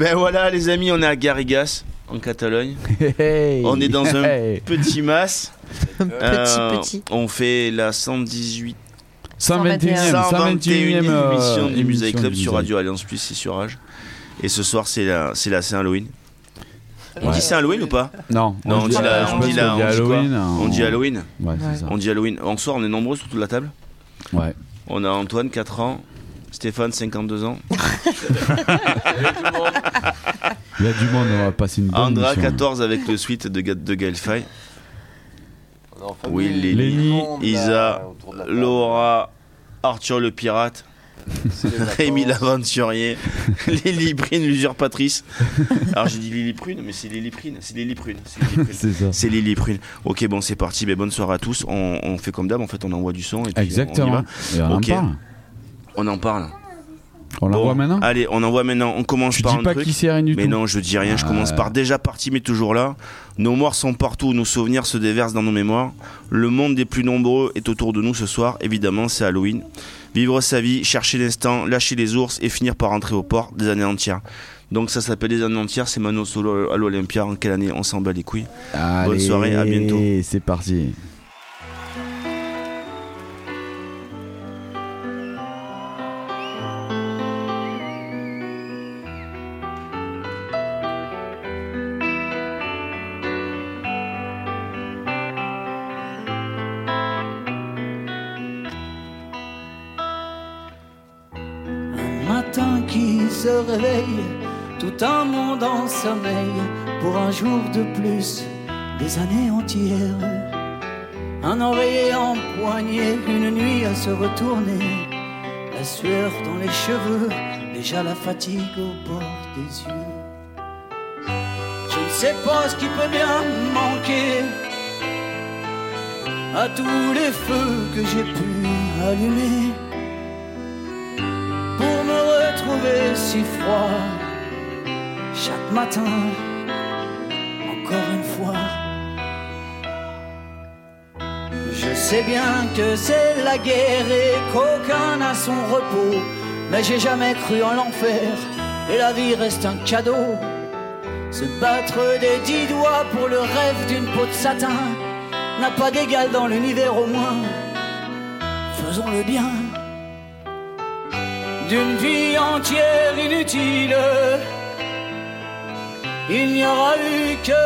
Ben voilà, les amis, on est à Garrigas, en Catalogne. Hey. On est dans un petit mas. Petit, Euh, petit. On fait la 118 121e, 121e 121e euh, émission du Musée Club du sur. Radio Alliance Plus et sur Rage. Et ce soir, c'est la, c'est la Saint-Halloween. On Ouais. dit Saint-Halloween ou pas? Non, Non, on dit la- on la- on Halloween. On dit Halloween. Ouais, c'est ça. On dit Halloween. En soir, on est nombreux sur toute la table. Ouais. On a Antoine, 4 ans. Stéphane, 52 ans. Il y a du monde, on va passer une bonne Andra, émission. 14 avec le suite de, Ga- de Gaël famille. Oui, Lénie, Isa. Laura, Arthur le pirate. Rémi l'aventurier, Lily Prune l'usurpatrice. Alors j'ai dit Lily Prune, mais c'est Lily Prune, c'est Lily Prune. c'est Lily Prune. C'est ça. C'est Lily Prune. Ok, bon, c'est parti. Ben, bonne soirée à tous. On, on fait comme d'hab. En fait, on envoie du son. Et puis, On, y Exactement. va. Et on Ok. parle. On en parle. On l'envoie Bon, maintenant Allez, on envoie maintenant. On commence Tu par dis un pas truc. qui c'est rien du Mais tout. non, je dis rien. Je Ah. commence par déjà parti, mais toujours là. Nos morts sont partout. Nos souvenirs se déversent dans nos mémoires. Le monde des plus nombreux est autour de nous ce soir. Évidemment, c'est Halloween. Vivre sa vie, chercher l'instant, lâcher les ours et finir par rentrer au port des années entières. Donc ça s'appelle des années entières. C'est Mano Solo à l'Olympia. En quelle année? On s'en bat les couilles. Allez, soirée, à bientôt. C'est parti. Se réveille, tout un monde en sommeil, pour un jour de plus, des années entières. Un oreiller empoigné, une nuit à se retourner, la sueur dans les cheveux, déjà la fatigue au bord des yeux. Je ne sais pas ce qui peut bien manquer à tous les feux que j'ai pu allumer si froid chaque matin, encore une fois. Je sais bien que c'est la guerre et qu'aucun n'a son repos, mais j'ai jamais cru en l'enfer et la vie reste un cadeau. Se battre des dix doigts pour le rêve d'une peau de satin n'a pas d'égal dans l'univers au moins. Faisons le bien d'une vie entière inutile. Il n'y aura eu que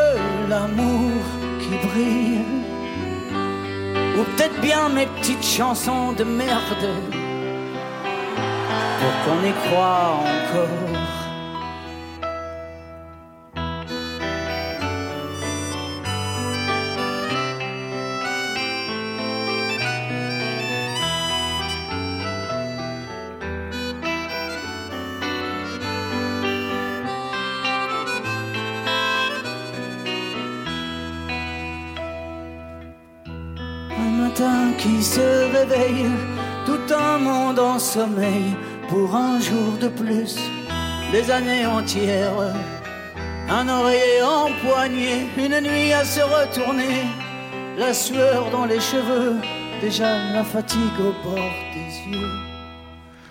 l'amour qui brille. Ou peut-être bien mes petites chansons de merde. Pour qu'on y croit encore. Qui se réveille, tout un monde en sommeil, pour un jour de plus, des années entières. Un oreiller empoigné, une nuit à se retourner, la sueur dans les cheveux, déjà la fatigue au bord des yeux.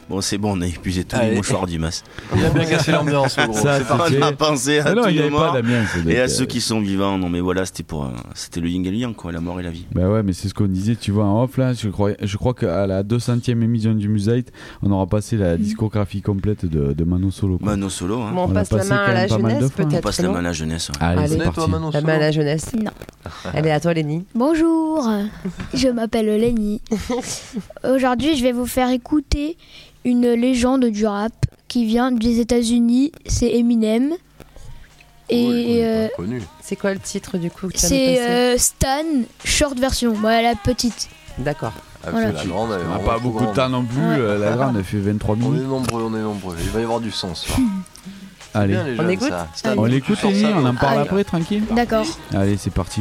Bon, c'est bon, on a épuisé tous Allez. les mouchoirs du mas. Il a bien cassé l'ambiance, le gros. Ça, On a pensé à non, d'ambiance. donc, et à euh, ceux qui sont vivants. Non, mais voilà, c'était pour, euh, c'était le yin et le yang, quoi, la mort et la vie. Bah ouais, mais c'est ce qu'on disait, tu vois, en off là. Je crois, je crois qu'à la 200e émission du Museit, on aura passé la discographie complète de, de Mano Solo. quoi. Mano Solo, hein. Bon, on, On l'a passe la main à la jeunesse, fois. on peut-être. passe la main à la jeunesse. ouais. Allez, Allez. c'est parti. La main à Solo la jeunesse. Non. Est à toi, Lénie. Bonjour, je m'appelle Lenny. Aujourd'hui, je vais vous faire écouter une légende du rap qui vient des États-Unis. C'est Eminem. Et euh, Connu. C'est quoi le titre du coup c'est euh, Stan, short version. Voilà la petite. D'accord. Ah, Voilà. puis la grande, elle est On n'a pas beaucoup de temps non plus. Ouais. euh, la grande, elle fait 23 On est minutes. nombreux, on est nombreux. Il va y avoir du soir. Allez, Bien, les On jeunes, écoute ça. Stan, on l'écoute, ça, on en parle Allez. après, tranquille D'accord. Allez, c'est parti.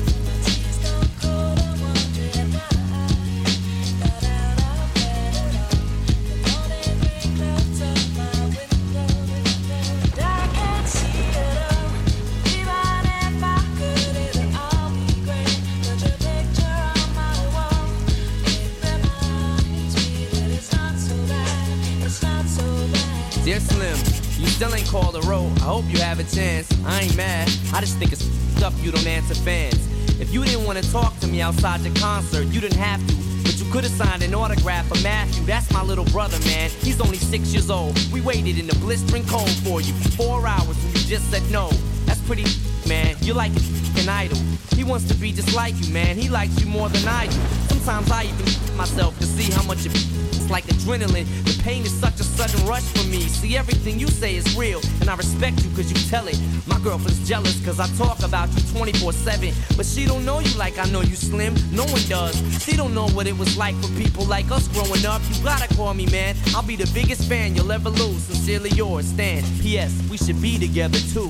Roll. I hope you have a chance. I ain't mad. I just think it's up you don't answer fans. If you didn't want to talk to me outside the concert, you didn't have to. But you could have signed an autograph for Matthew. That's my little brother, man. He's only six years old. We waited in the blistering cold for you for four hours and you just said no. That's pretty, man. You're like an idol. He wants to be just like you, man. He likes you more than I do. Sometimes I even myself to see how much it it's like adrenaline. The pain is such a sudden rush for me. See, everything you say is real, and I respect you cause you tell it. My girlfriend's jealous cause I talk about you 24 7. But she don't know you like I know you slim. No one does. She don't know what it was like for people like us growing up. You gotta call me, man. I'll be the biggest fan you'll ever lose. Sincerely yours, Stan. P.S. We should be together too.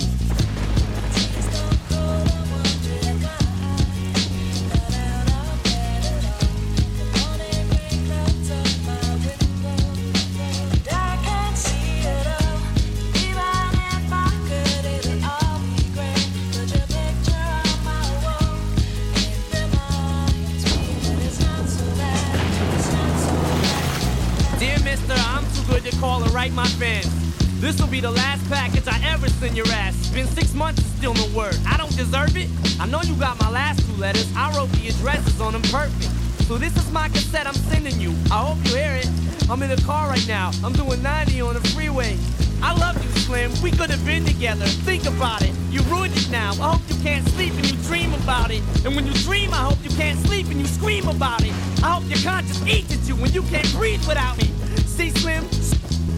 I'm doing 90 on the freeway. I love you, Slim. We could have been together. Think about it. You ruined it now. I hope you can't sleep and you dream about it. And when you dream, I hope you can't sleep and you scream about it. I hope your conscience eats at you when you can't breathe without me. See, Slim?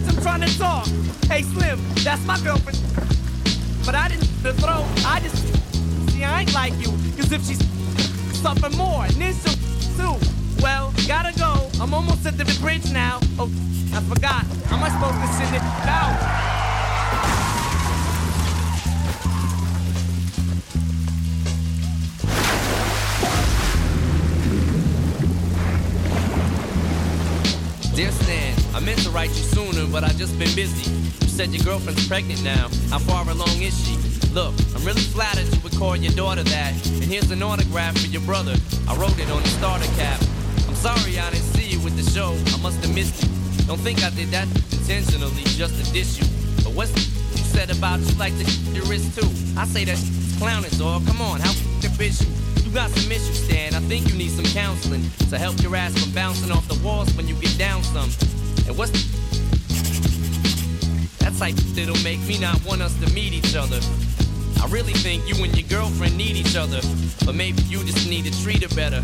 I'm trying to talk. Hey, Slim, that's my girlfriend. But I didn't the throw. I just see I ain't like you. Cause if she's suffering more, and then she'll too. Well, gotta go. I'm almost at the bridge now. Forgot. Am I supposed to send it out? Dear Stan, I meant to write you sooner, but I've just been busy. You said your girlfriend's pregnant now. How far along is she? Look, I'm really flattered you would call your daughter that. And here's an autograph for your brother. I wrote it on the starter cap. I'm sorry I didn't see you with the show. I must have missed you. Don't think I did that intentionally just to diss you. But what's the you said about you like to your wrist too? I say that clowning, dog. Come on, how the bitch you? You got some issues, Stan. I think you need some counseling to help your ass from bouncing off the walls when you get down some. And what's the that type that'll make me not want us to meet each other? I really think you and your girlfriend need each other, but maybe you just need to treat her better.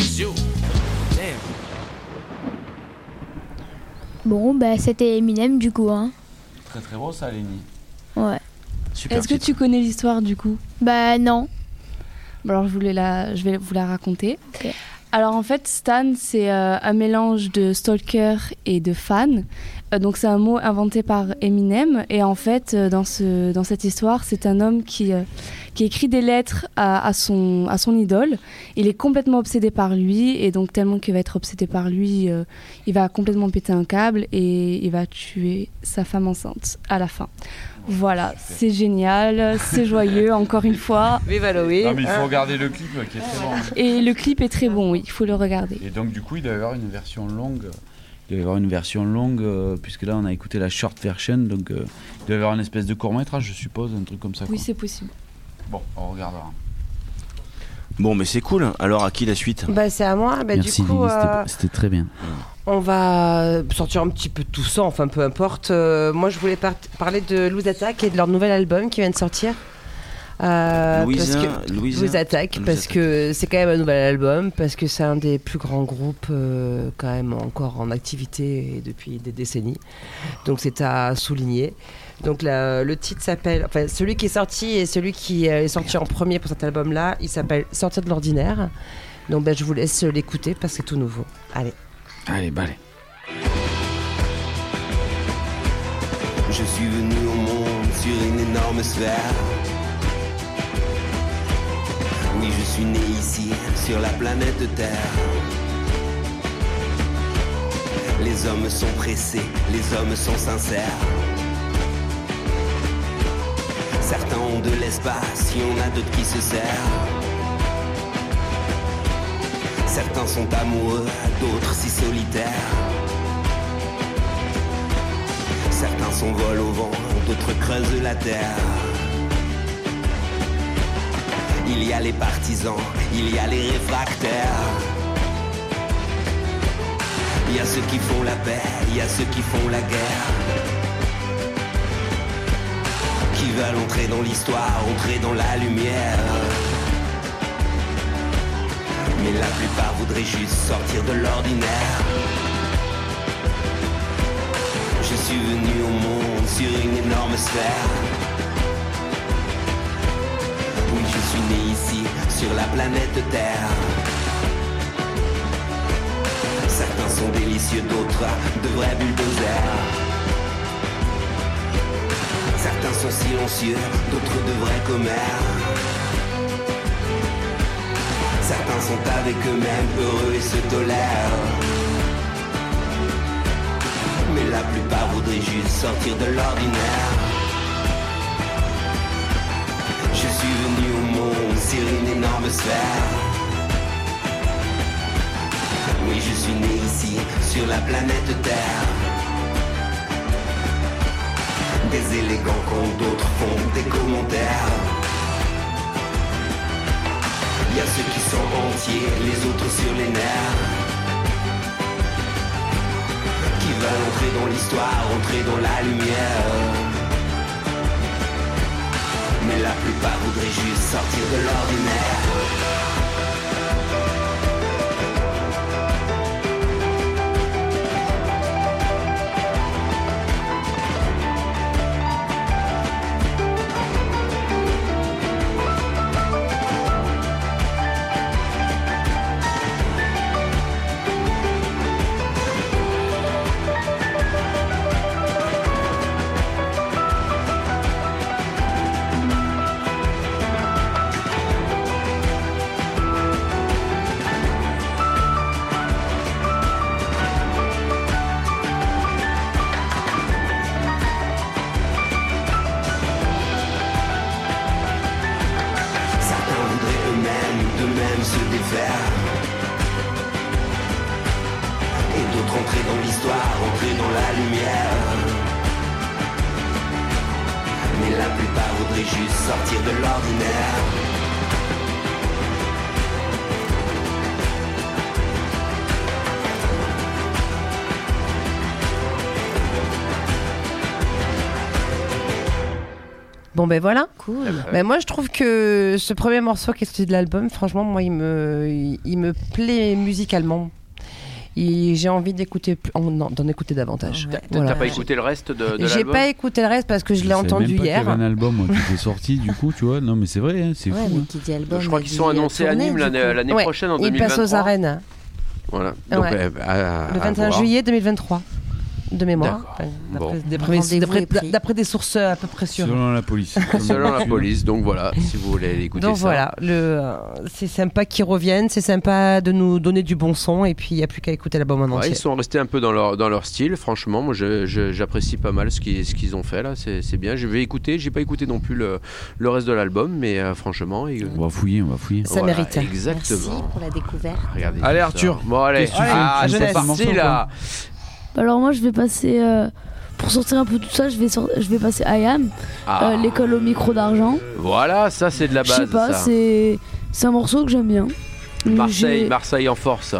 was you. Damn. Bon, bah c'était Eminem du coup. Hein. Très très beau ça, Lenny. Ouais. Super. Est-ce que titre. tu connais l'histoire du coup? Bah non. Bon, Alors je, voulais la, je vais vous la raconter. Alors en fait, Stan, c'est euh, un mélange de stalker et de fan. Euh, Donc c'est un mot inventé par Eminem et en fait euh, dans, ce, dans cette histoire c'est un homme qui, euh, qui écrit des lettres à, à son, à son idole. Il est complètement obsédé par lui et donc tellement qu'il va être obsédé par lui, euh, il va complètement péter un câble et il va tuer sa femme enceinte à la fin. Voilà, c'est génial, c'est joyeux encore une fois Vive Halloween. Non, mais il faut regarder le clip qui est très bon. et le clip est très bon, oui, il faut le regarder. Et donc, du coup, il doit y avoir une version longue. Il doit y avoir une version longue, euh, puisque là, on a écouté la short version. Donc, euh, il doit y avoir une espèce de court-métrage, je suppose, un truc comme ça. Oui, c'est possible. Bon, on regardera. Bon, mais c'est cool. Alors, à qui la suite? Bah, c'est à moi. Bah, Merci, du coup, Lily, c'était- euh, c'était très bien. on va sortir un petit peu de tout ça, enfin peu importe. Euh, moi, je voulais par- parler de Louise Attack et de leur nouvel album qui vient de sortir. Euh, Louisa, parce que- Louisa Attack, parce Attack. que c'est quand même un nouvel album, parce que c'est un des plus grands groupes euh, quand même encore en activité depuis des décennies. Donc c'est à souligner. Donc la- le titre s'appelle, enfin celui qui est sorti et celui qui euh, est sorti en premier pour cet album-là, il s'appelle Sortir de l'ordinaire. Donc ben, je vous laisse l'écouter parce que c'est tout nouveau. Allez. Allez, bah, allez. Je suis venu au monde sur une énorme sphère. Oui, je suis né ici, sur la planète Terre. Les hommes sont pressés, les hommes sont sincères. Certains ont de l'espace, il y en a d'autres qui se serrent. Certains sont amoureux, d'autres si solitaires. Certains s'envolent au vent, d'autres creusent la terre. Il y a les partisans, il y a les réfractaires. Il y a ceux qui font la paix, il y a ceux qui font la guerre. Qui veulent entrer dans l'histoire, entrer dans la lumière. Mais la plupart voudraient juste sortir de l'ordinaire. Je suis venu au monde sur une énorme sphère. Sur la planète Terre. Certains sont délicieux, d'autres de vrais bulldozers. Certains sont silencieux, d'autres de vrais commères. Certains sont avec eux-mêmes heureux et se tolèrent. Mais la plupart voudraient juste sortir de l'ordinaire. Sur une énorme sphère. Oui, je suis né ici, sur la planète Terre. Des élégants quand d'autres font des commentaires. Y a ceux qui sont entiers, les autres sur les nerfs. Qui veulent entrer dans l'histoire, entrer dans la lumière. Voudraient juste sortir de l'ordinaire. Bon ben voilà. Cool. Ben moi je trouve que ce premier morceau qui est sorti de l'album, franchement moi il me, il, il me plaît musicalement. Et J'ai envie d'écouter, d'en écouter davantage. T'as Voilà. pas écouté le reste de, de J'ai pas écouté le reste parce que je l'ai entendu même pas qu'il y hier. avait un album qui était sorti, du coup, tu vois. Non, mais c'est vrai, hein, c'est Ouais, fou. hein. album, Je crois qu'ils sont annoncés à Nîmes l'année Ouais, prochaine en Il 2023. passe aux arènes. Voilà. Donc, Ouais. euh, à- Le à 21 voir. juillet 2023. De mémoire. Bon. D'après des sources à peu près sûres. Selon la police. Selon la police, donc voilà, si vous voulez aller écouter Donc ça. voilà, euh, c'est sympa qu'ils reviennent, c'est sympa de nous donner du bon son et puis il n'y a plus qu'à écouter l'album en Ouais, entier. ils sont restés un peu dans leur, dans leur style, franchement. Moi, je- je- j'apprécie pas mal ce qu'ils ce qu'ils ont fait là. C'est c'est bien. Je vais écouter. J'ai pas écouté non plus le, le reste de l'album, mais euh, franchement. On va fouiller, on va fouiller. Ça voilà, mérite. Merci Exactement. pour la découverte. Regardez Allez. Arthur. Bon, allez. Qu'est-ce que tu fais Ah, morceau, là. Bah Alors moi je vais passer euh, pour sortir un peu tout ça, je vais je vais passer IAM, Ah, euh, l'école au micro d'argent. Voilà, ça c'est de la Je sais base. pas, ça. c'est c'est un morceau que j'aime bien. Marseille, J'ai- Marseille en force.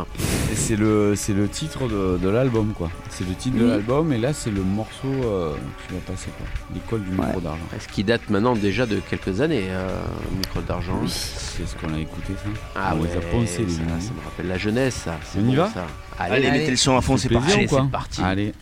C'est le, c'est le titre de, de l'album, quoi. C'est le titre de Oui. l'album, et là, c'est le morceau euh, qui va passer, quoi. L'école du micro d'argent. Ce qui date maintenant déjà de quelques années, euh, Micro d'argent. C'est ce qu'on a écouté, ça. Ah On ouais, les a les ça, ça me rappelle la jeunesse, ça. C'est On y bon, va ça. Allez, Allez, mettez le son à fond, c'est plaisir parti. Allez, ou quoi c'est parti. Allez.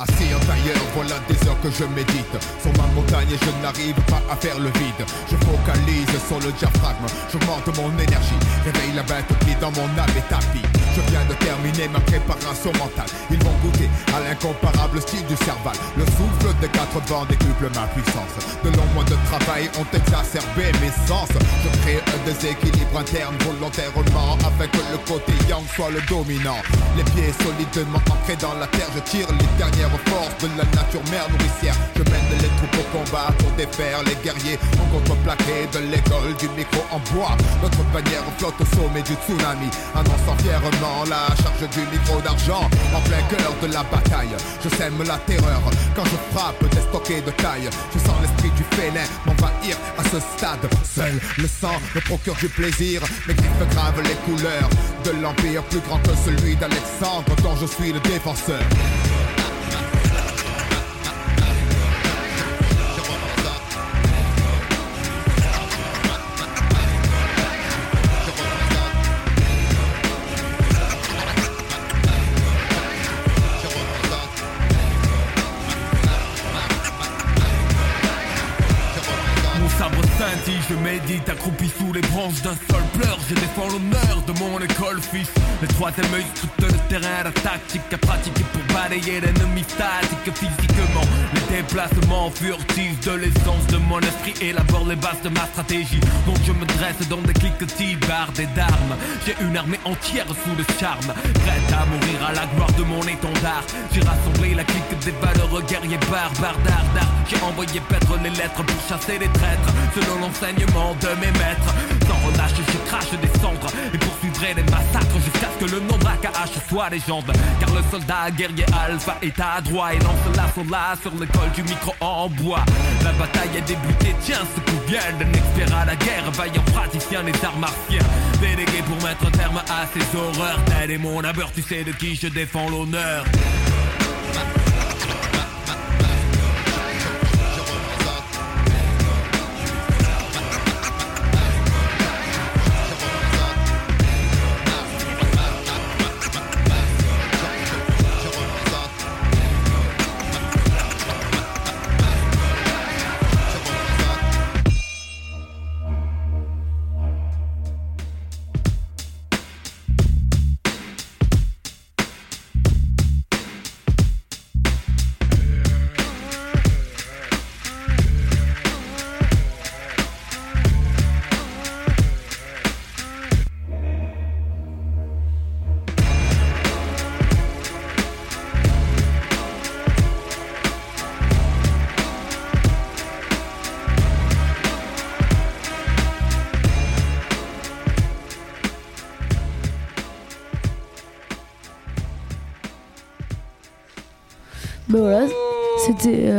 Assis en tailleur, voilà des heures que je médite Sur ma montagne et je n'arrive pas à faire le vide Je focalise sur le diaphragme, j'augmente mon énergie Réveille la bête qui dans mon âme est tapis Je viens de terminer ma préparation mentale. Ils vont goûter à l'incomparable style du cerval. Le souffle des quatre vents décuple ma puissance. De longs mois de travail ont exacerbé mes sens. Je crée un déséquilibre interne volontairement Afin que le côté yang soit le dominant. Les pieds solidement ancrés dans la terre Je tire les dernières forces de la nature mère nourricière. Je mène les troupes au combat pour défaire les guerriers En contreplaqué de l'école du micro en bois. Notre bannière flotte au sommet du tsunami Annonçant fièrement la charge du micro d'argent En plein cœur de la bataille. Je sème la terreur quand je frappe des stockés de taille. Je sens l'esprit du félin m'envahir à ce stade. Seul le sang me procure du plaisir Mes griffes gravent les couleurs de l'empire plus grand que celui d'Alexandre dont je suis le défenseur accroupi sous les branches d'un seul pleur. Je défends l'honneur de mon école fils. Le troisième œil terrain, tactique à pratiquer pour balayer l'ennemi statique. Physiquement Le déplacement furtif de l'essence de mon esprit élabore les bases de ma stratégie. Donc je me dresse dans des cliquetis bardés d'armes J'ai une armée entière sous le charme. Prête à mourir à la gloire de mon étendard. J'ai rassemblé la clique des valeureux guerriers barbares d'art. J'ai envoyé paître les lettres pour chasser les traîtres. Selon l'enseignement de mes maîtres Sans relâche je crache des cendres. Et poursuivrai les massacres jusqu'à ce que le nom d'AKH soit légende Car le soldat guerrier alpha est à Et lance l'assaut là sur l'école du micro en bois. La bataille a débuté, tiens ce coup vient d'un à la guerre Vaillant praticien des arts martiens. Délégué pour mettre terme à ces horreurs Tel est mon abeur, tu sais de qui je défends l'honneur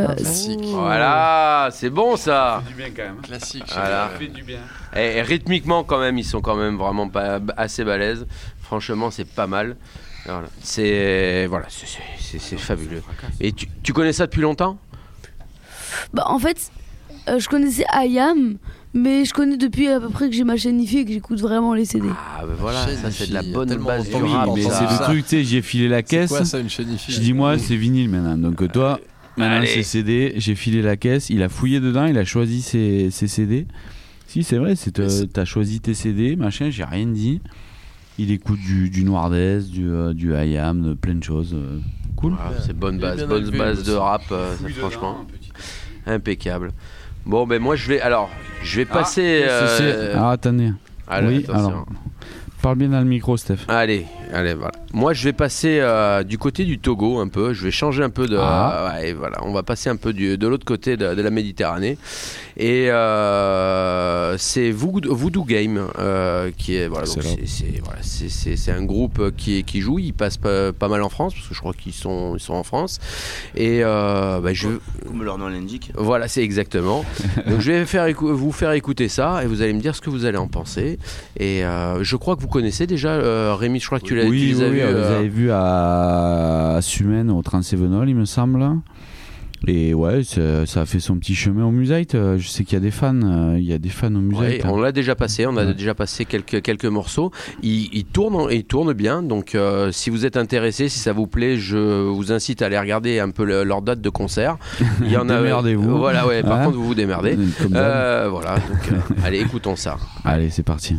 Classique. Voilà, c'est bon ça. du bien quand même. Classique. Voilà. dirais. du bien. Et, et rythmiquement quand même, ils sont quand même vraiment pas assez balèzes. Franchement, c'est pas mal. Voilà. C'est voilà, c'est- c'est- c'est c'est fabuleux. Et tu, tu connais ça depuis longtemps? Bah en fait, euh, je connaissais IAM, mais je connais depuis à peu près que j'ai ma chaîne IFI et que j'écoute vraiment les CD. Ah bah voilà, Chaîne ça c'est de la bonne tellement base entendu du rap. mais c'est le truc, tu sais, j'ai filé la C'est caisse. quoi ça, une chaîne IFI Je dis moi, c'est vinyle maintenant. Donc euh, toi, maintenant Allez. c'est CD. J'ai filé la caisse. Il a fouillé dedans. Il a choisi ses, ses CD. Si c'est vrai, c'est euh, t'as choisi tes CD, machin. J'ai rien dit. Il écoute du, du du, euh, du IAM, de plein de choses. euh, cool. C'est bonne base, bien bonne élevé, base de rap, euh, ça, franchement. Impeccable. Bon, ben moi je vais. Alors, je vais passer. Ah, c'est- euh, Alors attendez. allez, oui, attention. alors. Parle bien dans le micro, Steph. Allez, allez, voilà. Moi, je vais passer euh, du côté du Togo un peu. Je vais changer un peu de. Ah. ouais, voilà, on va passer un peu du- de l'autre côté de, de la Méditerranée. Et euh, c'est Voodoo, Game euh, qui est. Voilà, c'est, voilà, un groupe qui, joue. Ils passent pas, pas mal en France parce que je crois qu'ils sont, ils sont en France. Et euh, bah, je. Comme leur nom l'indique. Voilà, c'est exactement. Donc je vais faire vous faire écouter ça et vous allez me dire ce que vous allez en penser. Et euh, je crois que vous connaissez déjà euh, Rémi, je crois que tu, l'as, oui, as oui, vus. on les euh, à, à Sumen au Transévenol, il me semble. Et ouais, ça, a fait son petit chemin au Musite. Je sais qu'il y a des fans, euh, il y a des fans au Musite. Ouais, on l'a déjà passé, on a Ouais. déjà passé quelques, quelques morceaux. Il, il tourne, en- il tourne bien, donc euh, si vous êtes intéressé, si ça vous plaît, je vous incite à aller regarder un peu le- leur date de concert. Il y en a. Démerdez-vous. Voilà, ouais. Par Hein contre, vous vous démerdez. Euh, voilà. Donc, euh, allez, écoutons ça. Allez, c'est parti.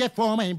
Get for me,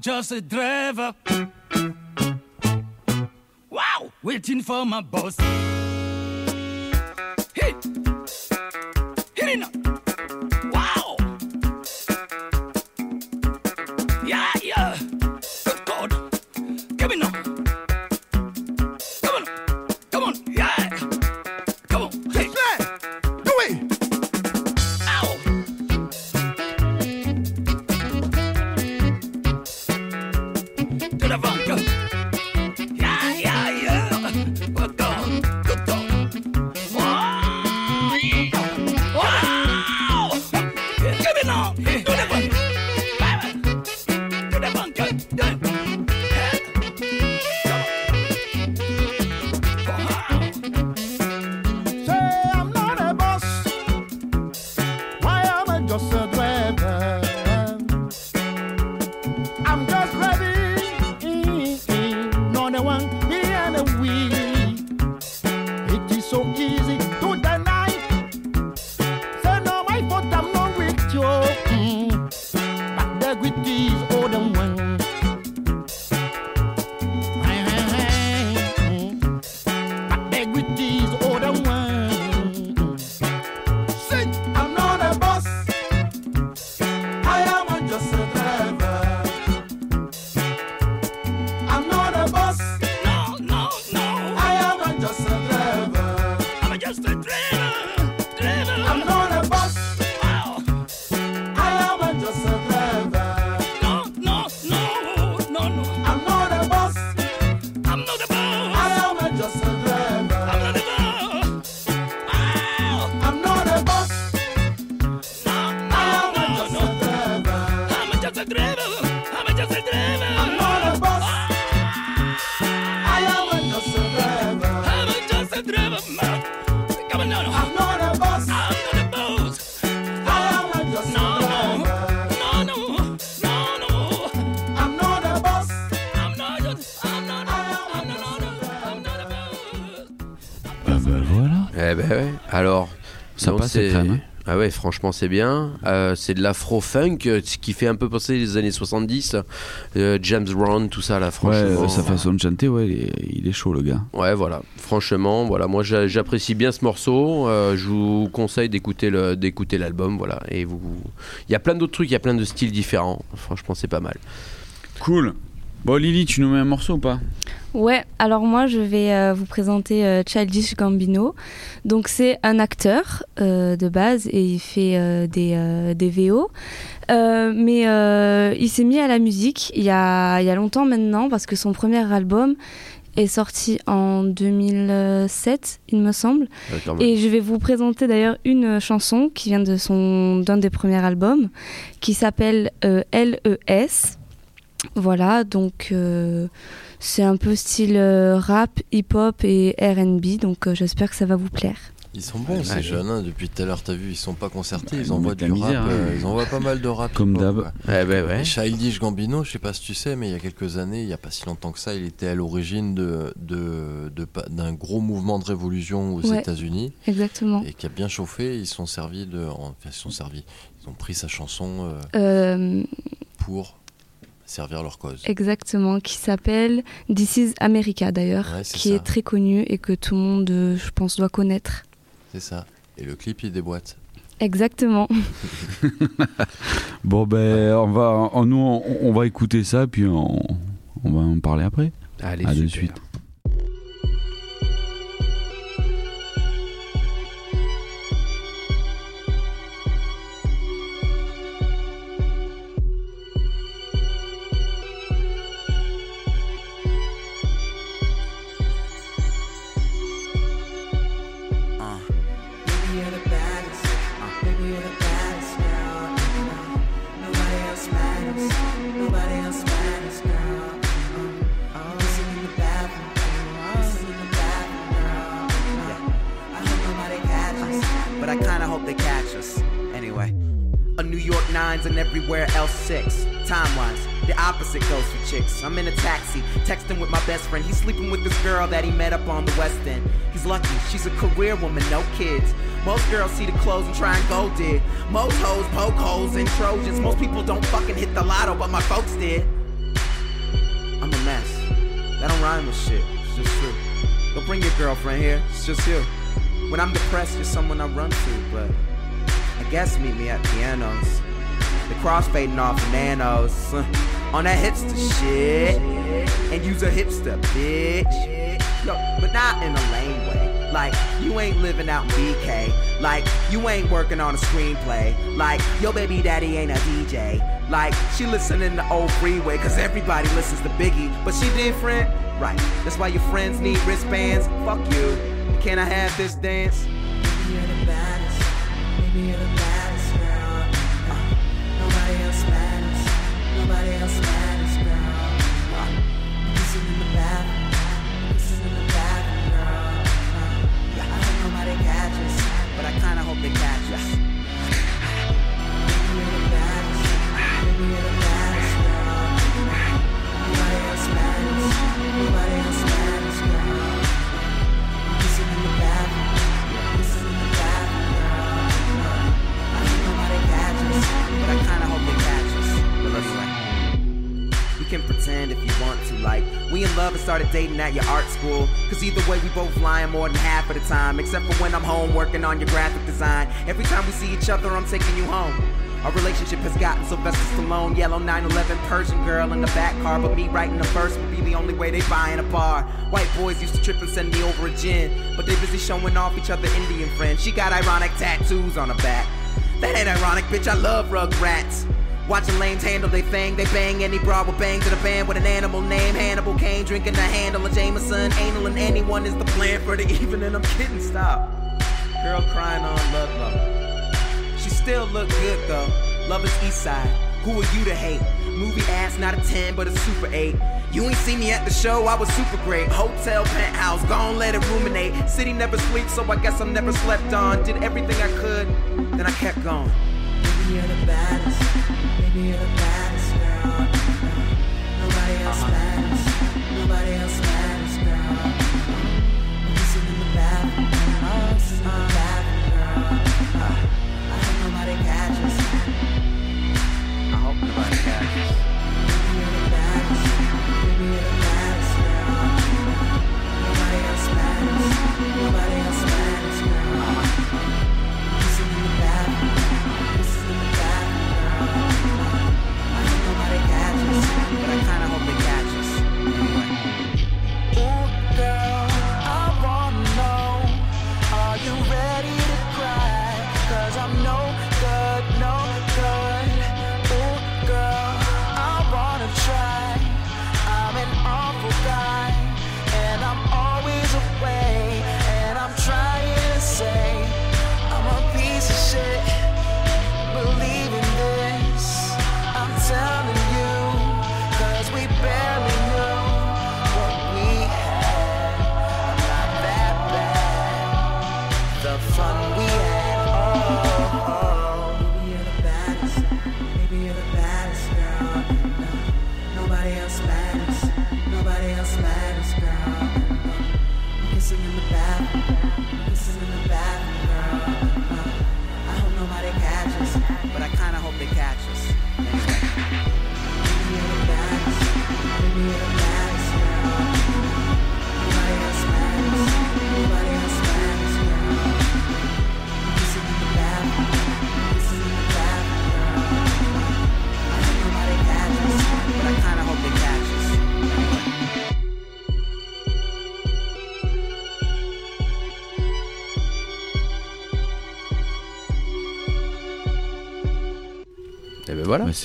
just a driver. Wow, waiting for my boss. Ouais, franchement, c'est bien. Euh, c'est de l'afro-funk euh, ce qui fait un peu penser les années 70. Euh, James Brown, tout ça, là, franchement. sa façon de chanter, ouais, il est, il est chaud le gars. Ouais, voilà. Franchement, voilà, moi j'a- j'apprécie bien ce morceau. Euh, je vous conseille d'écouter le, d'écouter l'album, voilà. Et vous, il y a plein d'autres trucs, il y a plein de styles différents. Franchement, c'est pas mal. Cool. Bon, Lily, tu nous mets un morceau ou pas? Ouais, alors moi je vais euh, vous présenter euh, Childish Gambino. Donc c'est un acteur euh, de base et il fait euh, des, des VO. Mais il s'est mis à la musique il y, a, il y a longtemps maintenant parce que son premier album est sorti en 2007, il me semble. Et je vais vous présenter d'ailleurs une chanson qui vient de son d'un des premiers albums qui s'appelle LES. Voilà, donc c'est un peu style euh, rap, hip-hop et RB, donc euh, j'espère que ça va vous plaire. Ils sont bons ces Ouais. jeunes, hein, depuis tout à l'heure t'as vu, ils sont pas concertés, ils ils envoient du misère, rap, euh, hein. ils envoient pas mal de rap. Comme d'hab. Ouais. Et Childish Gambino, je sais pas si tu sais, mais il y a quelques années, il y a pas si longtemps que ça, il était à l'origine de, de, de pa- d'un gros mouvement de révolution aux Ouais. États-Unis Exactement. et qui a bien chauffé. Ils sont servis de, enfin, ils sont servis, ils ont pris sa chanson euh, Euh, pour servir leur cause. exactement, qui s'appelle This is America d'ailleurs, Ouais, qui ça. est très connu et que tout le monde, euh, je pense, doit connaître. C'est ça. Et le clip il déboîte. Exactement. Bon, ben, on va, on, nous, on, on va écouter ça, puis on, on va en parler après. Allez, à de suite. But I kinda hope they catch us. Anyway. A New York nines and everywhere else six. Time wise, the opposite goes for chicks. I'm in a taxi, texting with my best friend. He's sleeping with this girl that he met up on the West End. He's lucky, she's a career woman, no kids. Most girls see the clothes and try and go dig. Most hoes poke holes in Trojans. Most people don't fucking hit the lotto, but my folks did. I'm a mess. That don't rhyme with shit. It's just true. Don't bring your girlfriend here. It's just you. When I'm depressed, you're someone I run to, but I guess meet me at pianos. The crossfading off nanos. on that hipster shit. And use a hipster, bitch. Yo, but not in a lame way. Like, you ain't living out in BK. Like, you ain't working on a screenplay. Like, your baby daddy ain't a DJ. Like, she listening to old freeway, cause everybody listens to Biggie. But she different? Right. That's why your friends need wristbands. Fuck you. Can I have this dance? Can pretend if you want to. Like, we in love and started dating at your art school. Cause either way, we both lying more than half of the time. Except for when I'm home working on your graphic design. Every time we see each other, I'm taking you home. Our relationship has gotten Sylvester Stallone, yellow 911 Persian girl in the back car. But me writing a verse would be the only way they buy in a bar. White boys used to trip and send me over a gin. But they busy showing off each other Indian friends. She got ironic tattoos on her back. That ain't ironic, bitch. I love Rugrats. Watching lanes handle they thing, they bang any broad with bang to the band with an animal name. Hannibal Kane drinking the handle of Jameson. Anal and anyone is the plan for the evening. I'm kidding, stop. Girl crying on love, love. She still look good though. Love is East Side. Who are you to hate? Movie ass, not a 10, but a super 8. You ain't see me at the show, I was super great. Hotel penthouse, gon' let it ruminate. City never sleeps, so I guess I'm never slept on. Did everything I could, then I kept going. You're the baddest. Nobody else matters, girl. Listen in the bathroom. This is in the bathroom.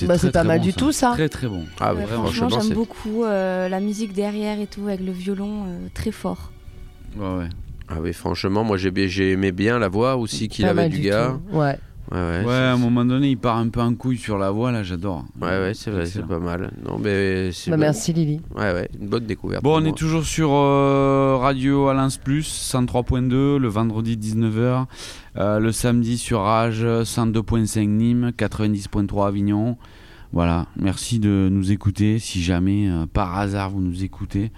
Bah, c'est pas très mal bon, du ça. tout, ça. Très très bon. Ah Ouais, franchement, j'aime beaucoup euh, la musique derrière et tout, avec le violon euh, très fort. Ouais, ouais. Ah oui, franchement, moi j'ai aimé bien la voix aussi qu'il avait du du gars. tout, ouais. Ouais, ouais. Ouais, à un moment donné, il part un peu en couille sur la voix, là, j'adore. Ouais, ouais, c'est vrai, c'est pas mal. Non, mais c'est Bah, merci, Lily. Ouais, ouais, une bonne découverte. Bon, on est toujours sur euh, Radio Alliance Plus 103.2 le vendredi 19h, euh, le samedi sur Rage 102.5 Nîmes, 90.3 Avignon. Voilà, merci de nous écouter si jamais euh, par hasard vous nous écoutez.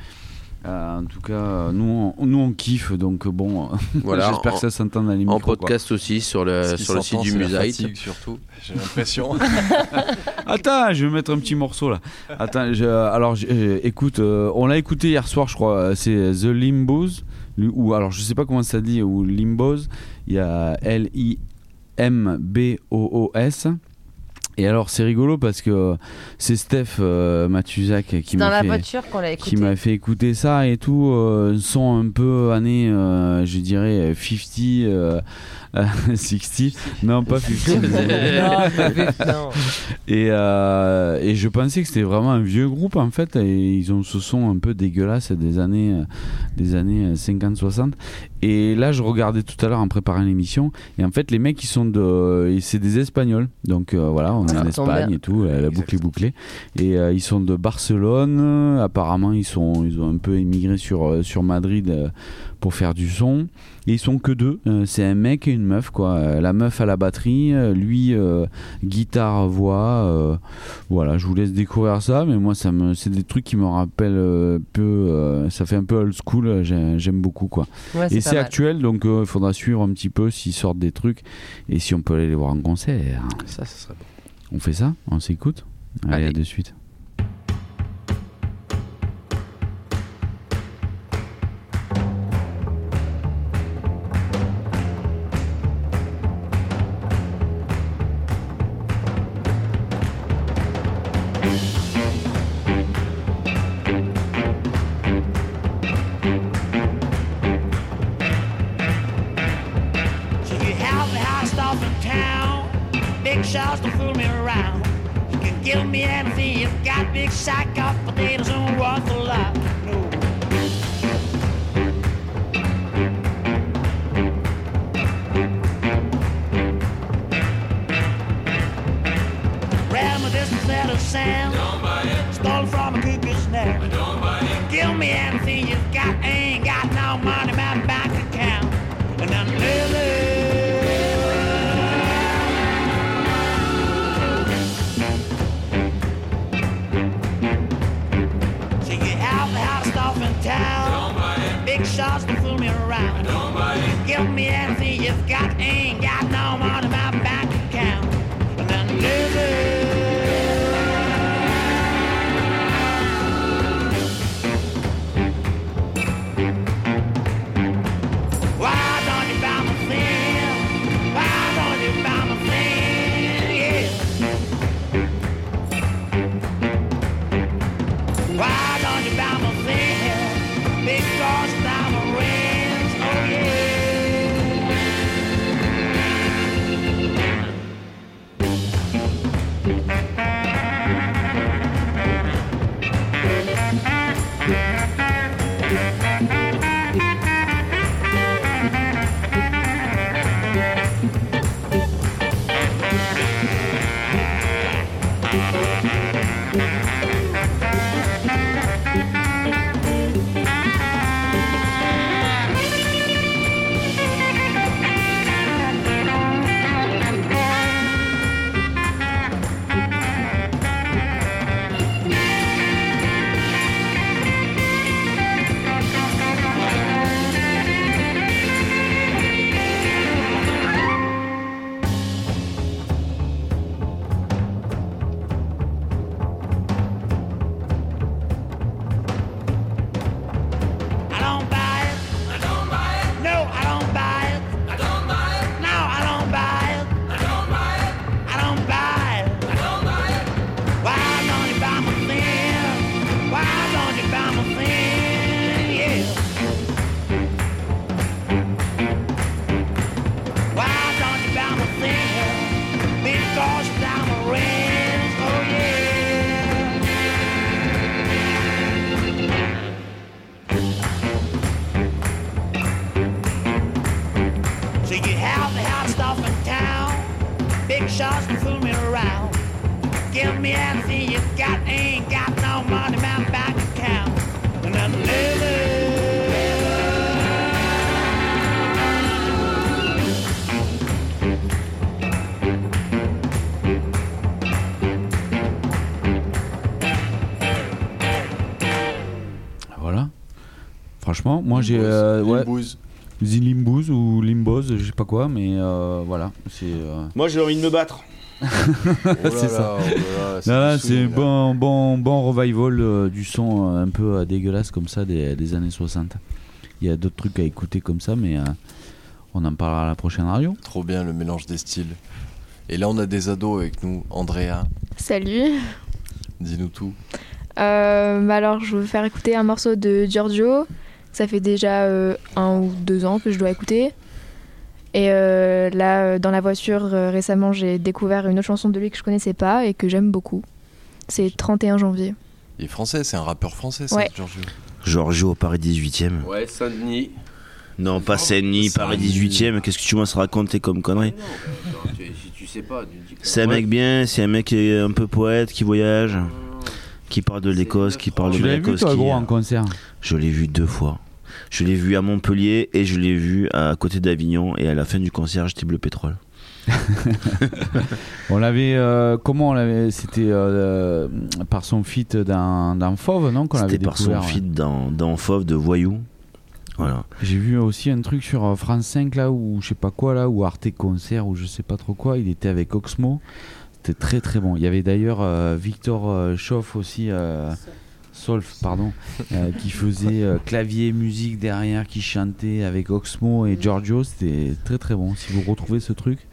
Euh, en tout cas, euh, nous on, nous on kiffe donc euh, bon. Voilà, j'espère que ça en- s'entend dans les En micros. quoi. podcast aussi sur le, sur le site du fatigue, surtout, j'ai l'impression. Attends, je vais mettre un petit morceau là. Attends, je- alors je- écoute, euh, on l'a écouté hier soir, je crois. C'est The Limbos, ou alors je sais pas comment ça dit, ou Limbos. Il y a L I M B O O S. Et alors c'est rigolo parce que c'est Steph euh, Matuzak qui m'a fait qui m'a fait écouter ça et tout euh, son un peu années euh, je dirais 50 euh, euh, 60 non pas 50 Non, pas 50, non. et, euh, et je pensais que c'était vraiment un vieux groupe en fait et ils ont ce son un peu dégueulasse des années euh, des années 50 60 et là je regardais tout à l'heure en préparant l'émission et en fait les mecs ils sont de c'est des espagnols. Donc euh, voilà on est en tombe Espagne et tout la, la boucle est bouclée. Et euh, ils sont de Barcelone. Euh, apparemment ils sont ils ont un peu émigré sur euh, sur Madrid euh, pour faire du son et ils sont que deux Euh, c'est un mec et une meuf quoi Euh, la meuf à la batterie euh, lui euh, guitare voix euh, voilà je vous laisse découvrir ça mais moi ça me c'est des trucs qui me rappellent euh, peu euh, ça fait un peu old school j'ai- j'aime beaucoup quoi Ouais, c'est et c'est mal. actuel donc euh, il faudra suivre un petit peu s'ils sortent des trucs et si on peut aller les voir en concert Ça, ça serait bon. on fait ça on s'écoute allez, Allez. à de suite Moi j'ai. euh, ouais. The Limbouz ou Limboz, je sais pas quoi, mais euh, voilà. C'est. euh, Moi j'ai envie de me battre. c'est ça. Non, là, c'est bon, bon, bon revival euh, du son euh, un peu euh, dégueulasse comme ça des, des années 60. Il y a d'autres trucs à écouter comme ça, mais euh, on en parlera à la prochaine radio. Trop bien le mélange des styles. Et là, on a des ados avec nous. Andrea, Salut. dis-nous tout. Euh, bah alors, je vais vous faire écouter un morceau de Giorgio. Ça fait déjà euh, un ou deux ans que je dois écouter. Et euh, là, euh, dans la voiture, euh, récemment, j'ai découvert une autre chanson de lui que je connaissais pas et que j'aime beaucoup. C'est 31 janvier. Il est français, c'est un rappeur français, ça, Ouais. Giorgio. Giorgio, Paris 18ème. Ouais, Saint-Denis. Non, pas Saint-Denis, Paris 18ème. Qu'est-ce que tu vas se raconter comme connerie Non, tu- Si tu sais pas, tu dis que- C'est un mec bien, c'est un mec qui est un peu poète, qui voyage, qui parle de l'Écosse, qui parle de Tu l'avais vu toi, gros, en concert? Je l'ai vu deux fois. Je l'ai vu à Montpellier et je l'ai vu à côté d'Avignon. Et à la fin du concert, j'étais bleu pétrole. On l'avait. euh, comment on l'avait C'était euh, par son feat dans, dans Fauve, non qu'on l'avait C'était par son ouais. feat dans, dans Fauve de Voyou. Voilà. J'ai vu aussi un truc sur euh, France 5 là ou je sais pas quoi là ou Arte Concert ou je sais pas trop quoi. Il était avec Oxmo. C'était très très bon. Il y avait d'ailleurs euh, Victor euh, Schoff aussi. Solf, pardon, euh, qui faisait euh, clavier, musique derrière, qui chantait avec Oxmo et Giorgio. C'était très très bon. Si vous retrouvez ce truc,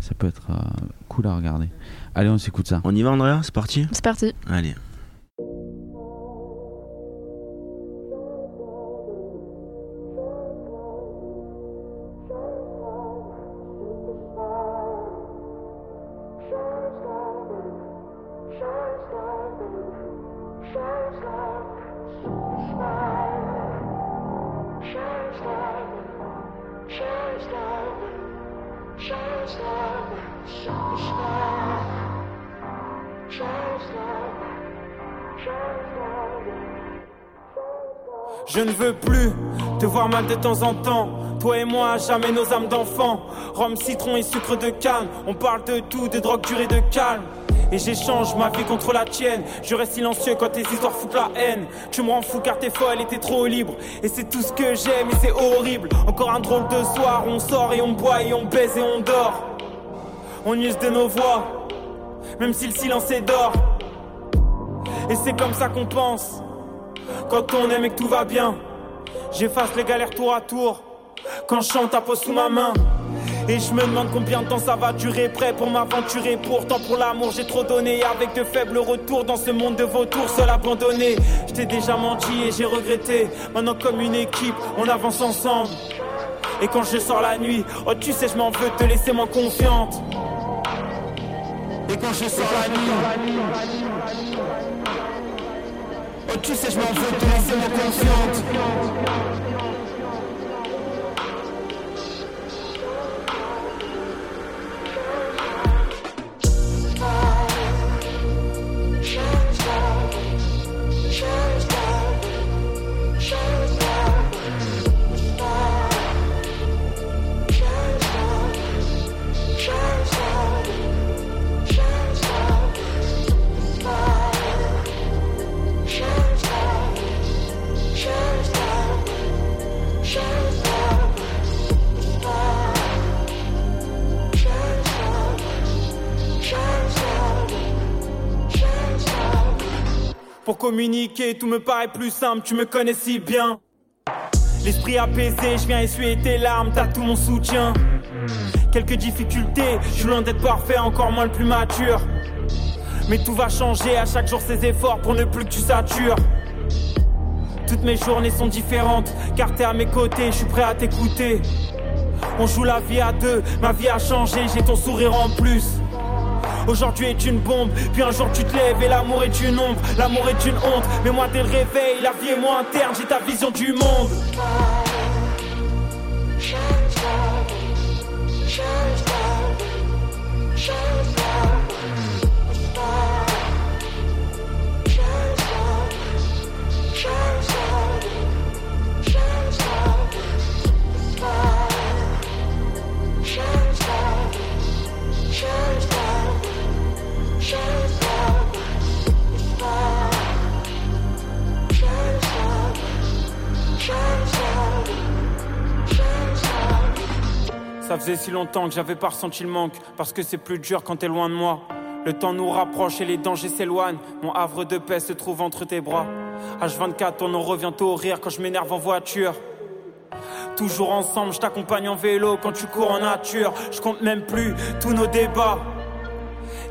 ça peut être euh, cool à regarder. Allez, on s'écoute ça. On y va, Andrea? C'est parti? C'est parti. Allez. Je ne veux plus te voir mal de temps en temps. Toi et moi, jamais nos âmes d'enfants. Rhum, citron et sucre de canne. On parle de tout, de drogue dure et de calme. Et j'échange ma vie contre la tienne. Je reste silencieux quand tes histoires foutent la haine. Tu me rends fou car t'es folle et t'es trop libre. Et c'est tout ce que j'aime et c'est horrible. Encore un drôle de soir, on sort et on boit et on baise et on dort. On use de nos voix, même si le silence est d'or. Et c'est comme ça qu'on pense. Quand on aime et que tout va bien, j'efface les galères tour à tour. Quand je chante, ta pose sous ma main. Et je me demande combien de temps ça va durer, prêt pour m'aventurer. Pourtant, pour l'amour, j'ai trop donné. Avec de faibles retours dans ce monde de vautours, seul abandonné. Je t'ai déjà menti et j'ai regretté. Maintenant, comme une équipe, on avance ensemble. Et quand je sors la nuit, oh, tu sais, je m'en veux te laisser moins confiante. Et quand je sors la nuit, tu sais, je m'en laisser moins confiante. Communiquer, tout me paraît plus simple, tu me connais si bien. L'esprit apaisé, je viens essuyer tes larmes, t'as tout mon soutien. Quelques difficultés, je suis loin d'être parfait, encore moins le plus mature. Mais tout va changer, à chaque jour ses efforts pour ne plus que tu satures. Toutes mes journées sont différentes, car t'es à mes côtés, je suis prêt à t'écouter. On joue la vie à deux, ma vie a changé, j'ai ton sourire en plus. Aujourd'hui est une bombe, puis un jour tu te lèves et l'amour est une ombre, l'amour est une honte. Mais moi dès le réveil, la vie est moins interne, j'ai ta vision du monde. Ça faisait si longtemps que j'avais pas ressenti le manque, parce que c'est plus dur quand t'es loin de moi. Le temps nous rapproche et les dangers s'éloignent. Mon havre de paix se trouve entre tes bras. H24, on en revient au rire quand je m'énerve en voiture. Toujours ensemble, je t'accompagne en vélo quand tu cours en nature. Je compte même plus tous nos débats.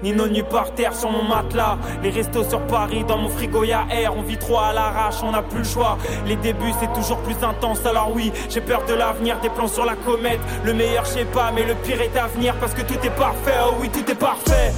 Ni nos nuits par terre sur mon matelas. Les restos sur Paris, dans mon frigo y'a air. On vit trop à l'arrache, on n'a plus le choix. Les débuts c'est toujours plus intense, alors oui, j'ai peur de l'avenir, des plans sur la comète. Le meilleur, je sais pas, mais le pire est à venir parce que tout est parfait. Oh oui, tout est parfait.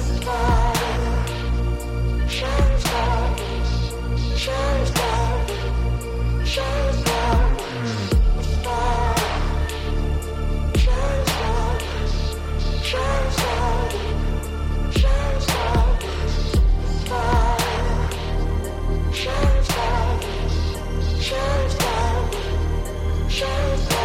Shut down. Shut down. Shut down.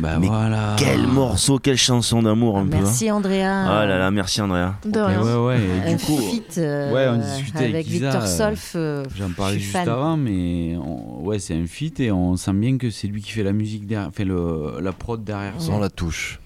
Bah Mais voilà. Quel morceau, quelle chanson d'amour un peu. Merci, hein. Andrea. Ah là là, merci Andrea. De rien. ouais, ouais, et Un du coup, feat, euh, ouais, on discutait avec avec Isa, Victor euh, Solf, euh, J'en je parlais juste fan. avant, mais on- ouais, c'est un feat et on sent bien que c'est lui qui fait la musique derrière, fait le, la prod derrière. Sans la touche.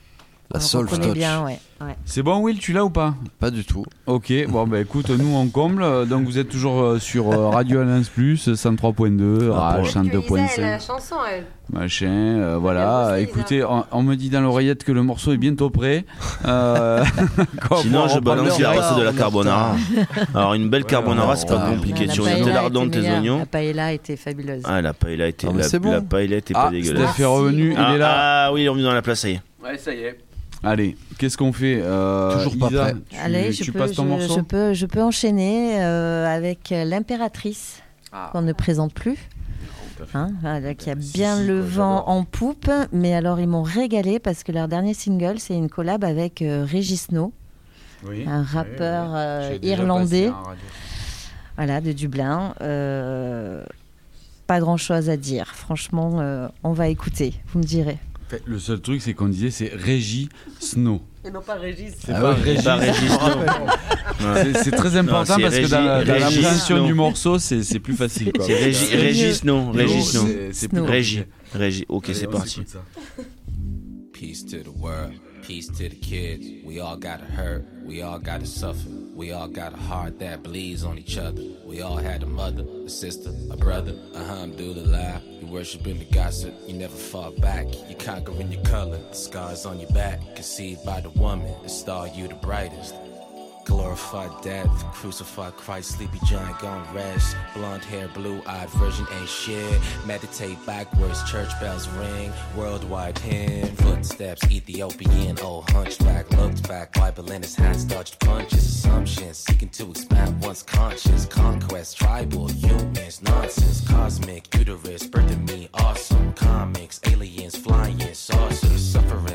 La bien, ouais. ouais. C'est bon, Will, tu l'as ou pas? Pas du tout. Ok, bon, bah écoute, nous on comble. Donc vous êtes toujours euh, sur euh, Radio Alliance Plus, 103.2, Ah, Rage pour- 102.5. chanson, elle. Machin, euh, voilà. Écoutez, on, on me dit dans l'oreillette que le morceau est bientôt prêt. Euh, Sinon, je balance la reste. recette de la carbonara. Alors, une belle carbonara, ouais, c'est pas compliqué. La Tu rajoutes lardons, tes oignons. La paella était fabuleuse. Ah, la paella était, Ah, la, c'est bon. la paella était Ah, pas dégueulasse. Steph est revenu, il ah, est là. Ah oui, il est revenu dans la place, ça y est. Ouais, ça y est. Allez, qu'est-ce qu'on fait euh, Toujours pas Isa, prêt. Tu, Allez, je peux, passes ton je, morceau je peux, je peux enchaîner euh, avec euh, l'impératrice Ah. qu'on ne présente plus. Hein, voilà, qui a bien si, le vent en poupe, mais alors ils m'ont régalé parce que leur dernier single c'est une collab avec euh, Régis No, Oui. un rappeur irlandais, voilà, de Dublin. Euh, pas grand chose à dire, franchement, euh, on va écouter, vous me direz. Le seul truc, c'est qu'on disait c'est Régie Snow. Et non pas Régis. C'est Ah pas Régis. Régis. C'est- très important Non, parce que dans, la- dans Régis Snow. du morceau, c'est c'est plus facile. quoi. C'est Régis, Régis, non. Régis, Snow, non. c'est- plus. Régis. Régis. Ok, c'est parti. Peace to the world, peace to the kids. We all gotta hurt, we all gotta suffer. We all got a heart that bleeds on each other. We all had a mother, a sister, a brother. Uh-huh, Alhamdulillah, you worshiping the gossip. You never fall back, you conquering your color. The scars on your back, conceived by the woman. The star, you the brightest. Glorified death, crucified Christ, sleepy giant gone rest. Blonde hair, blue eyed virgin ain't shit. Meditate backwards, church bells ring. Worldwide hymn, footsteps, Ethiopian, old hunchback. Looked back, Bible in his hands, dodged punches. Assumptions, seeking to expand one's conscience. Conquest, tribal, humans, nonsense. Cosmic, uterus, birthing me, awesome. Comics, aliens, flying, saucers.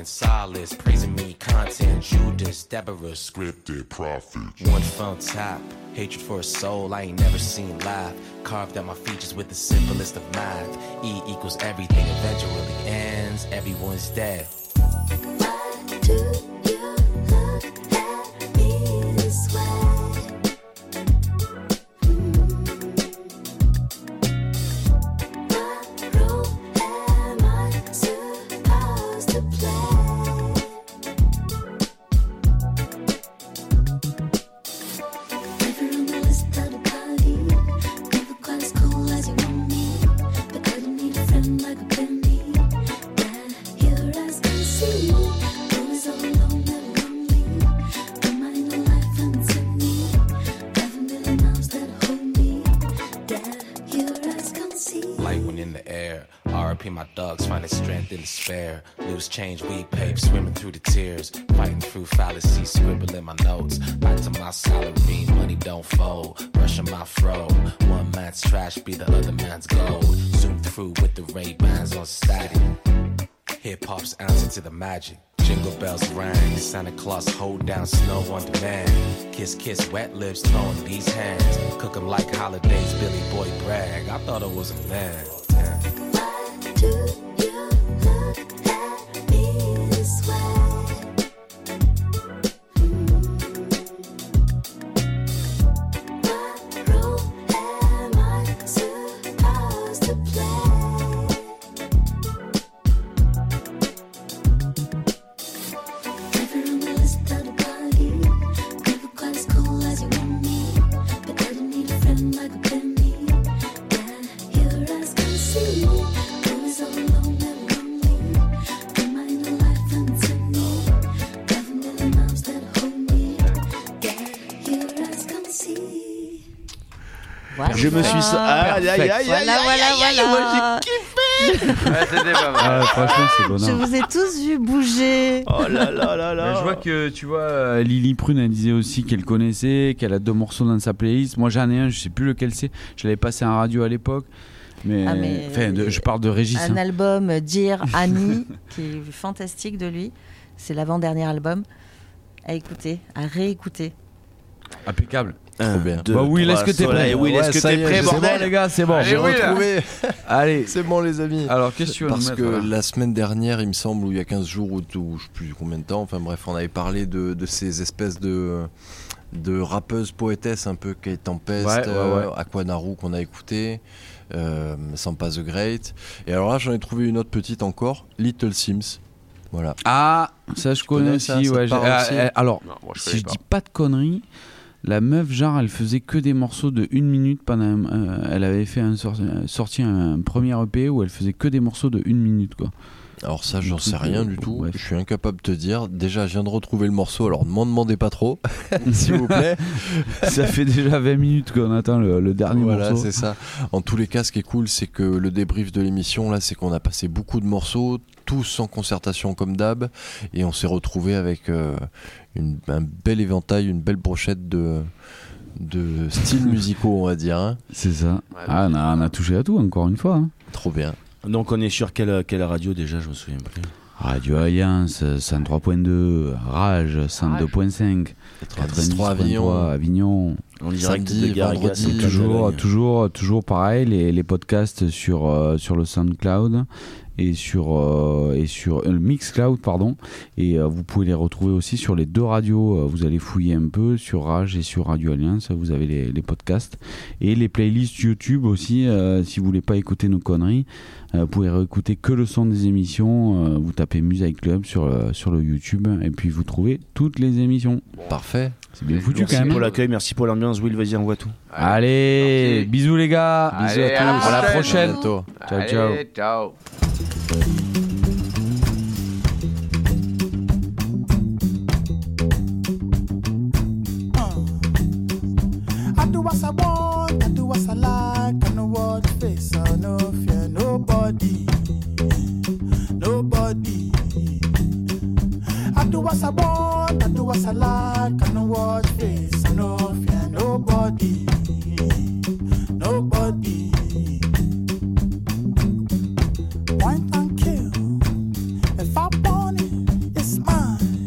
Solace, praising me, content. Judas, Deborah, scripted, prophet. One phone tap, hatred for a soul I ain't never seen live. Carved out my features with the simplest of math. E equals everything eventually ends, everyone's dead. Down snow on demand. Kiss, kiss, wet lips, throwing these hands. Cook 'em like holidays, Billy Boy brag. I thought I was a man. Je me suis. Ah, aïe, aïe, aïe, aïe, Voilà, aïe, voilà, aïe, aïe, voilà. moi, j'ai kiffé. Ouais, c'était pas mal. Ah, franchement, c'est Je vous ai tous vu bouger. Oh là là là je vois que tu vois, euh, Lily Prune elle disait aussi qu'elle connaissait, qu'elle a deux morceaux dans sa playlist. Moi j'en ai un, je sais plus lequel c'est. Je l'avais passé en radio à l'époque. Mais, Ah, mais- enfin, de- je parle de Régis. Un hein. album euh, Dear Annie, qui est fantastique de lui. C'est l'avant-dernier album. À écouter, à réécouter. Impeccable. Un, Trop bien. deux, bah oui, est-ce trois, que t'es soleil. prêt Oui, est-ce Ouais, que ça t'es est, prêt, c'est bon bordel les gars, c'est bon. J'ai retrouvé. Allez. C'est bon les amis. Alors qu'est-ce que tu veux Parce nous que mettre, là la semaine dernière, il me semble, ou il y a 15 jours, ou, ou je sais plus combien de temps, enfin bref, on avait parlé de, de ces espèces de, de rappeuses poétesses un peu Kate Tempest, Ouais, ouais, euh. Aquanaru qu'on a écouté, euh, Sampa the Great. Et alors là, j'en ai trouvé une autre petite encore, Little Sims. Voilà. Ah, ça je connais, connais aussi. ça, ça te ouais, parle ah, aussi euh, alors, Non, moi, je si connais je pas. dis pas de conneries, la meuf, genre, elle faisait que des morceaux de une minute pendant. euh, elle avait fait un sor- sorti un premier EP où elle faisait que des morceaux de une minute, quoi. Alors ça, j'en sais rien du tout. Je suis incapable de te dire. Déjà, je viens de retrouver le morceau, alors ne m'en demandez pas trop, s'il vous plaît. ça fait déjà 20 minutes qu'on attend le, le dernier Voilà, morceau. c'est ça. En tous les cas, ce qui est cool, c'est que le débrief de l'émission, là, c'est qu'on a passé beaucoup de morceaux, tous sans concertation comme d'hab, et on s'est retrouvé avec euh, une- un bel éventail, une belle brochette de, de styles musicaux, on va dire. hein. C'est ça. Ah, on a, on a touché à tout, encore une fois. hein. Trop bien. Donc on est sur quelle, quelle radio déjà Je me souviens plus. Radio Alliance, 103.2, Rage, 102.5, 93 Avignon. 90.3, Avignon. Direct Samedi, de vendredi, c'est Toujours, toujours, toujours pareil, les, les podcasts sur, euh, sur le SoundCloud et sur, euh, et sur euh, le Mixcloud, pardon. Et euh, vous pouvez les retrouver aussi sur les deux radios. Vous allez fouiller un peu sur Rage et sur Radio Alliance. Vous avez les, podcasts et les playlists YouTube aussi. si vous voulez pas écouter nos conneries, vous pouvez réécouter que le son des émissions. Vous tapez Music Club sur, sur le YouTube et puis vous trouvez toutes les émissions. Parfait. C'est bien foutu Merci quand même. pour hein. l'accueil, merci pour l'ambiance. Will, vas-y, envoie tout. Allez, Merci. bisous les gars. Bisous à tous. À la À prochaine. bientôt. Ciao, ciao. Allez, ciao. I do what I want, I do what I like, I know what face, I no fear nobody, nobody. Do what I want, I do what I like, I know what face, I no fear nobody, nobody. Point and kill, if I want it, it's mine.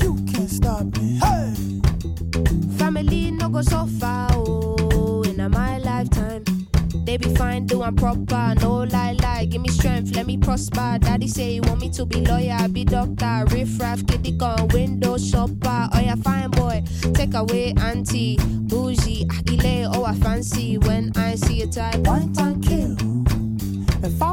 You can't stop me. Hey. Family no go so far, They be fine, doing proper, no lie, lie. Give me strength, let me prosper. Daddy say he want me to be lawyer, I be doctor. Riff raff, kitty gun, window shopper. Oh yeah, fine boy, take away auntie, bougie, agile, oh I fancy. When I see a type, One time kill. If I